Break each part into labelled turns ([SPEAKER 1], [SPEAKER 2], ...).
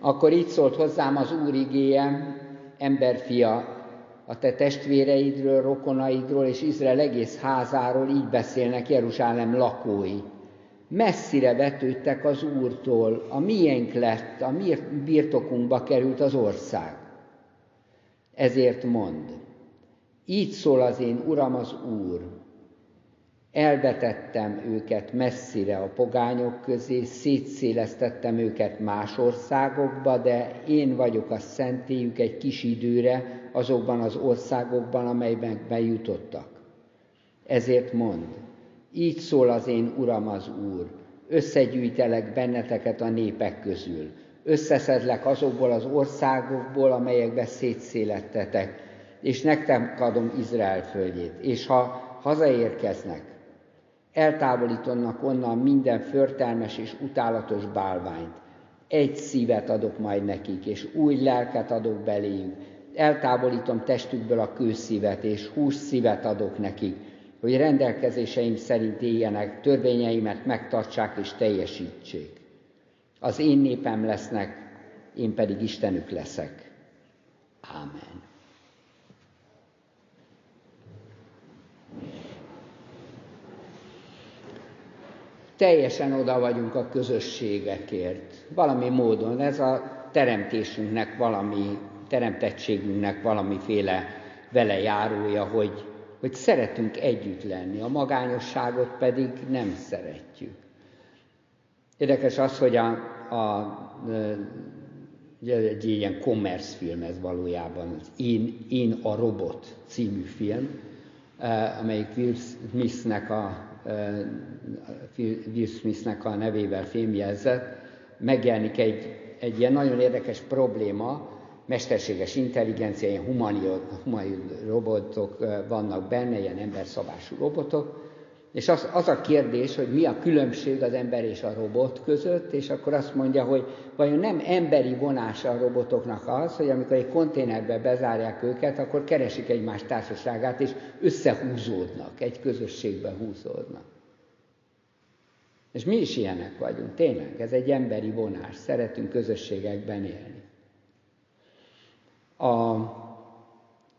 [SPEAKER 1] Akkor így szólt hozzám az Úr igéje, emberfia, a te testvéreidről, rokonaidról és Izrael egész házáról így beszélnek Jeruzsálem lakói. Messzire vetődtek az Úrtól, a miénk lett, a mi birtokunkba került az ország. Ezért mond, így szól az én Uram az Úr, elvetettem őket messzire a pogányok közé, szétszélesztettem őket más országokba, de én vagyok a szentélyük egy kis időre azokban az országokban, amelyben bejutottak. Ezért mond, így szól az én Uram az Úr, összegyűjtelek benneteket a népek közül, összeszedlek azokból az országokból, amelyekbe szétszélettetek, és nektek adom Izrael földjét. És ha hazaérkeznek, eltávolítanak onnan minden förtelmes és utálatos bálványt. Egy szívet adok majd nekik, és új lelket adok beléjük. Eltávolítom testükből a kőszívet, és hús szívet adok nekik, hogy rendelkezéseim szerint éljenek, törvényeimet megtartsák és teljesítsék. Az én népem lesznek, én pedig Istenük leszek. Ámen. Teljesen oda vagyunk a közösségekért. Valami módon ez a teremtésünknek valami, teremtettségünknek valamiféle vele járója, hogy, hogy szeretünk együtt lenni, a magányosságot pedig nem szeretjük. Érdekes az, hogy a, a egy ilyen commerce film ez valójában, az Én, Én a robot című film, amelyik Will Smithnek a Will Smithnek a nevével filmjelzett, megjelenik egy, egy ilyen nagyon érdekes probléma, mesterséges intelligencia, ilyen humanoid robotok vannak benne, ilyen emberszabású robotok, és az, az a kérdés, hogy mi a különbség az ember és a robot között, és akkor azt mondja, hogy vajon nem emberi vonása a robotoknak az, hogy amikor egy konténerbe bezárják őket, akkor keresik egymás társaságát, és összehúzódnak, egy közösségbe húzódnak. És mi is ilyenek vagyunk, tényleg, ez egy emberi vonás, szeretünk közösségekben élni. A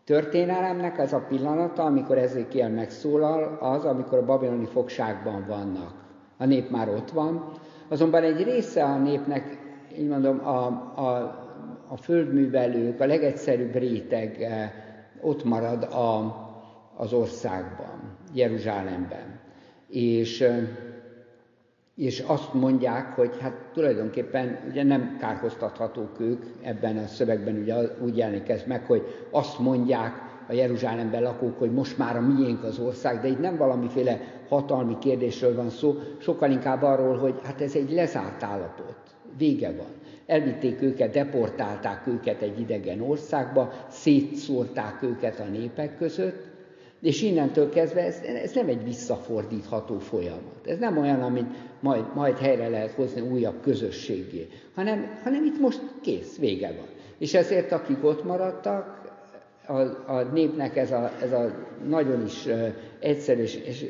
[SPEAKER 1] történelemnek az a pillanata, amikor Ezékiel megszólal, az, amikor a babiloni fogságban vannak. A nép már ott van, azonban egy része a népnek, így mondom, a, a, a földművelők, a legegyszerűbb réteg eh, ott marad a, az országban, Jeruzsálemben. És eh, és azt mondják, hogy hát tulajdonképpen ugye nem kárhoztathatók ők, ebben a szövegben ugye úgy jelenik ez meg, hogy azt mondják a Jeruzsálemben lakók, hogy most már a miénk az ország, de itt nem valamiféle hatalmi kérdésről van szó, sokkal inkább arról, hogy hát ez egy lezárt állapot, vége van. Elvitték őket, deportálták őket egy idegen országba, szétszórták őket a népek között, és innentől kezdve ez, ez nem egy visszafordítható folyamat. Ez nem olyan, amit majd, majd helyre lehet hozni újabb közösségé, hanem, hanem itt most kész, vége van. És ezért akik ott maradtak, a, a népnek ez a, ez a nagyon is uh, egyszerű és, és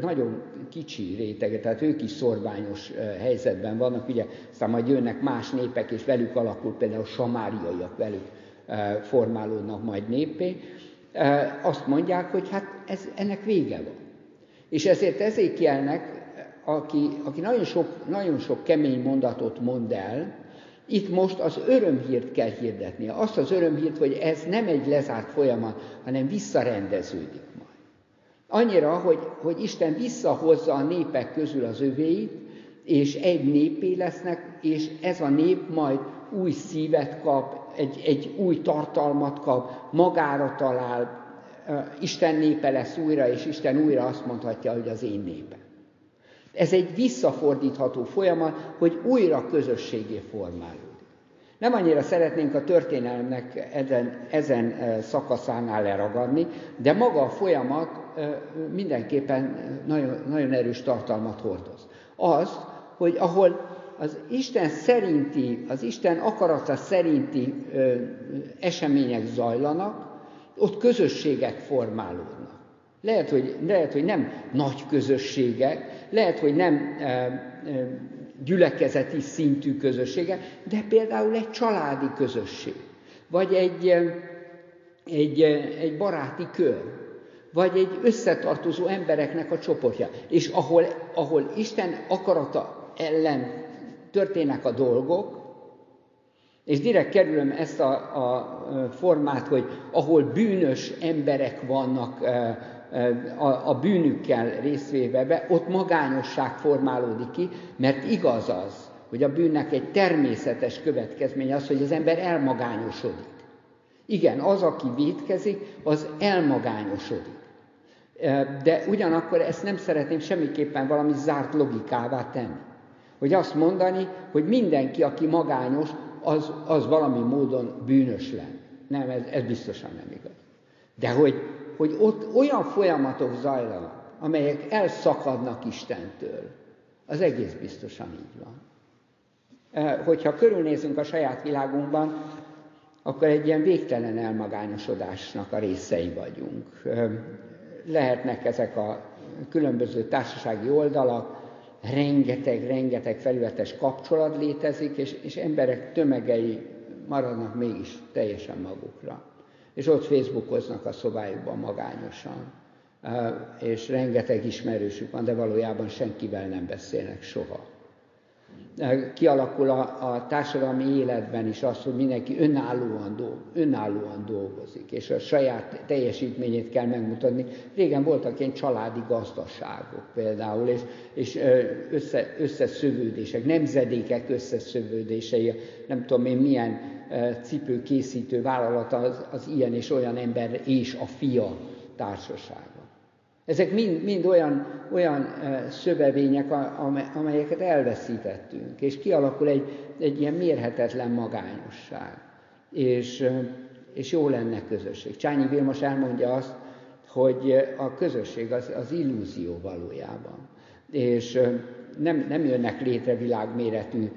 [SPEAKER 1] nagyon kicsi rétege, tehát ők is szorványos uh, helyzetben vannak, ugye aztán majd jönnek más népek, és velük alakul például samáriaiak velük formálódnak majd népé, azt mondják, hogy hát ez, ennek vége van. És ezért Ezékielnek, aki, aki nagyon, sok, nagyon sok kemény mondatot mond el, itt most az örömhírt kell hirdetnie. Azt az örömhírt, hogy ez nem egy lezárt folyamat, hanem visszarendeződik majd. Annyira, hogy, hogy Isten visszahozza a népek közül az övéit, és egy népé lesznek, és ez a nép majd új szívet kap, egy, egy új tartalmat kap, magára talál, Isten népe lesz újra, és Isten újra azt mondhatja, hogy az én népe. Ez egy visszafordítható folyamat, hogy újra közösségé formálódik. Nem annyira szeretnénk a történelemnek ezen, ezen szakaszánál leragadni, de maga a folyamat mindenképpen nagyon, nagyon erős tartalmat hordoz. Az, hogy ahol az Isten szerinti, az Isten akarata szerinti ö, események zajlanak, ott közösségek formálódnak. Lehet hogy, lehet, hogy nem nagy közösségek, lehet, hogy nem ö, ö, gyülekezeti szintű közössége, de például egy családi közösség, vagy egy, egy, egy baráti kör, vagy egy összetartozó embereknek a csoportja, és ahol, ahol Isten akarata ellen történnek a dolgok, és direkt kerülöm ezt a, a formát, hogy ahol bűnös emberek vannak a, a bűnükkel részvéve be, ott magányosság formálódik ki, mert igaz az, hogy a bűnnek egy természetes következménye az, hogy az ember elmagányosodik. Igen, az, aki védkezik, az elmagányosodik. De ugyanakkor ezt nem szeretném semmiképpen valami zárt logikává tenni. Hogy azt mondani, hogy mindenki, aki magányos, az, az valami módon bűnös lenne. Nem, ez, ez biztosan nem igaz. De hogy, hogy ott olyan folyamatok zajlanak, amelyek elszakadnak Istentől, az egész biztosan így van. Hogyha körülnézünk a saját világunkban, akkor egy ilyen végtelen elmagányosodásnak a részei vagyunk. Lehetnek ezek a különböző társasági oldalak, rengeteg-rengeteg felületes kapcsolat létezik, és, és emberek tömegei maradnak mégis teljesen magukra. És ott Facebookoznak a szobájukban magányosan, és rengeteg ismerősük van, de valójában senkivel nem beszélnek soha kialakul a, a társadalmi életben is az, hogy mindenki önállóan, dolg, önállóan dolgozik, és a saját teljesítményét kell megmutatni. Régen voltak ilyen családi gazdaságok például, és, és össze, összeszövődések, nemzedékek összeszövődései, nem tudom én milyen cipőkészítő vállalat az, az ilyen és olyan ember és a fia társaság. Ezek mind, mind olyan, olyan szövevények, amelyeket elveszítettünk, és kialakul egy, egy ilyen mérhetetlen magányosság. És, és jó lenne közösség. Csányi Vilmos elmondja azt, hogy a közösség az, az illúzió valójában. És nem, nem jönnek létre világméretű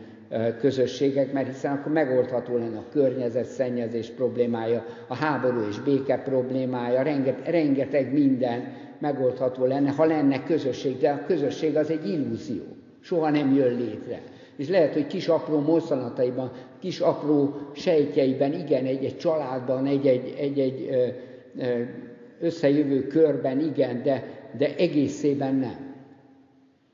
[SPEAKER 1] közösségek, mert hiszen akkor megoldható lenne a környezetszennyezés problémája, a háború és béke problémája, rengeteg, rengeteg minden, megoldható lenne, ha lenne közösség, de a közösség az egy illúzió, soha nem jön létre. És lehet, hogy kis apró mozzanataiban, kis apró sejtjeiben, igen, egy-egy családban, egy-egy, egy-egy összejövő körben, igen, de, de egészében nem.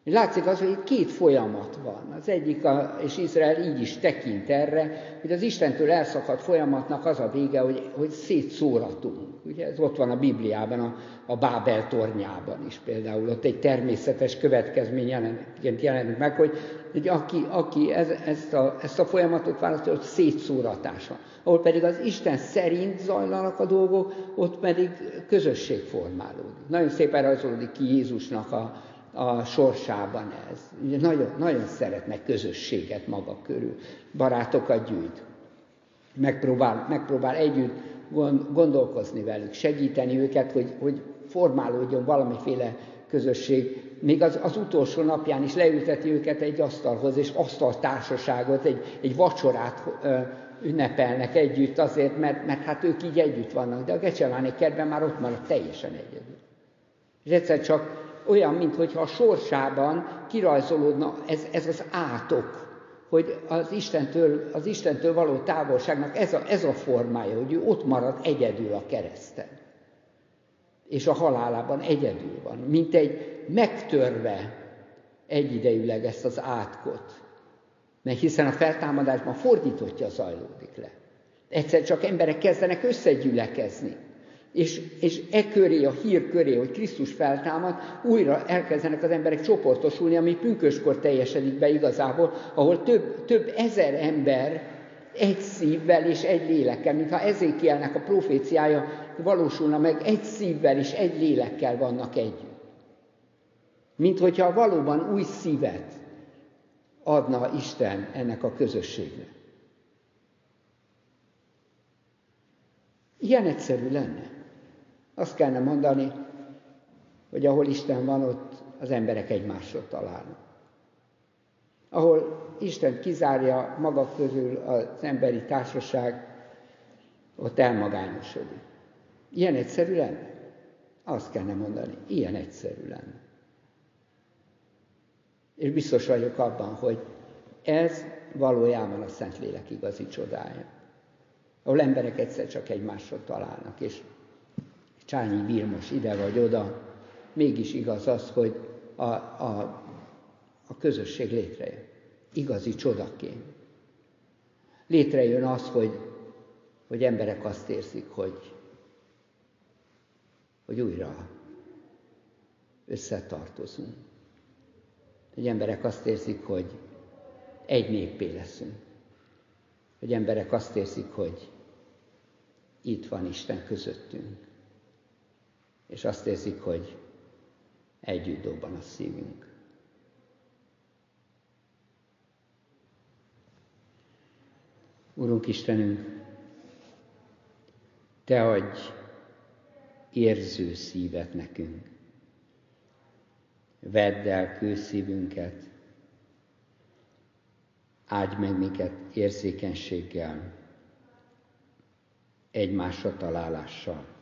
[SPEAKER 1] Látszik az, hogy itt két folyamat van. Az egyik, a, és Izrael így is tekint erre, hogy az Istentől elszakadt folyamatnak az a vége, hogy, hogy szétszóratunk. Ugye ez ott van a Bibliában, a, a Bábel tornyában is például. Ott egy természetes következmény jelent, jelenik meg, hogy, hogy aki, aki ez, ezt, a, ezt a folyamatot választja, ott szétszóratás van. Ahol pedig az Isten szerint zajlanak a dolgok, ott pedig közösség formálódik. Nagyon szépen rajzolódik ki Jézusnak a, a sorsában ez. Ugye nagyon, nagyon szeretnek közösséget maga körül, barátokat gyűjt. Megpróbál, megpróbál együtt gondolkozni velük, segíteni őket, hogy, hogy formálódjon valamiféle közösség. Még az, az utolsó napján is leülteti őket egy asztalhoz, és asztaltársaságot, egy, egy vacsorát ö, ünnepelnek együtt azért, mert, mert hát ők így együtt vannak, de a Gecsemáni kertben már ott marad teljesen egyedül. És egyszer csak olyan, mintha a sorsában kirajzolódna ez, ez az átok, hogy az Istentől, az Istentől való távolságnak ez a, ez a formája, hogy ő ott marad egyedül a kereszten. És a halálában egyedül van, mint egy megtörve egyidejűleg ezt az átkot. Mert hiszen a feltámadásban fordítottja zajlódik le. Egyszer csak emberek kezdenek összegyülekezni. És, és e köré, a hír köré, hogy Krisztus feltámad, újra elkezdenek az emberek csoportosulni, ami pünköskor teljesedik be igazából, ahol több, több ezer ember egy szívvel és egy lélekkel, mintha Ezékielnek a proféciája valósulna meg, egy szívvel és egy lélekkel vannak együtt. Mint hogyha valóban új szívet adna Isten ennek a közösségnek. Ilyen egyszerű lenne. Azt kellene mondani, hogy ahol Isten van, ott az emberek egymásról találnak. Ahol Isten kizárja maga közül az emberi társaság, ott elmagányosodik. Ilyen egyszerű lenne? Azt kellene mondani, ilyen egyszerű lenne. És biztos vagyok abban, hogy, Ez valójában a Szentlélek igazi csodája. Ahol emberek egyszer csak egymásra találnak, és Csányi Vilmos ide vagy oda, mégis igaz az, hogy a, a, a közösség létrejön. Igazi csodaként. Létrejön az, hogy, hogy emberek azt érzik, hogy, hogy újra összetartozunk. Hogy emberek azt érzik, hogy egy néppé leszünk. Hogy emberek azt érzik, hogy itt van Isten közöttünk. És azt érzik, hogy együtt dobban a szívünk. Urunk Istenünk, Te adj érző szívet nekünk. Vedd el kőszívünket, áldj meg minket érzékenységgel, egymásra találással,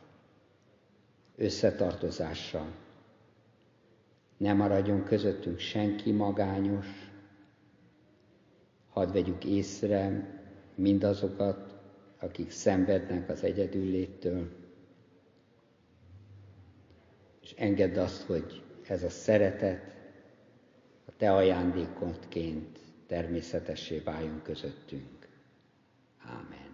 [SPEAKER 1] összetartozással. Ne maradjon közöttünk senki magányos, hadd vegyük észre mindazokat, akik szenvednek az egyedülléttől, és engedd azt, hogy ez a szeretet a Te ajándékodként természetessé váljon közöttünk. Ámen.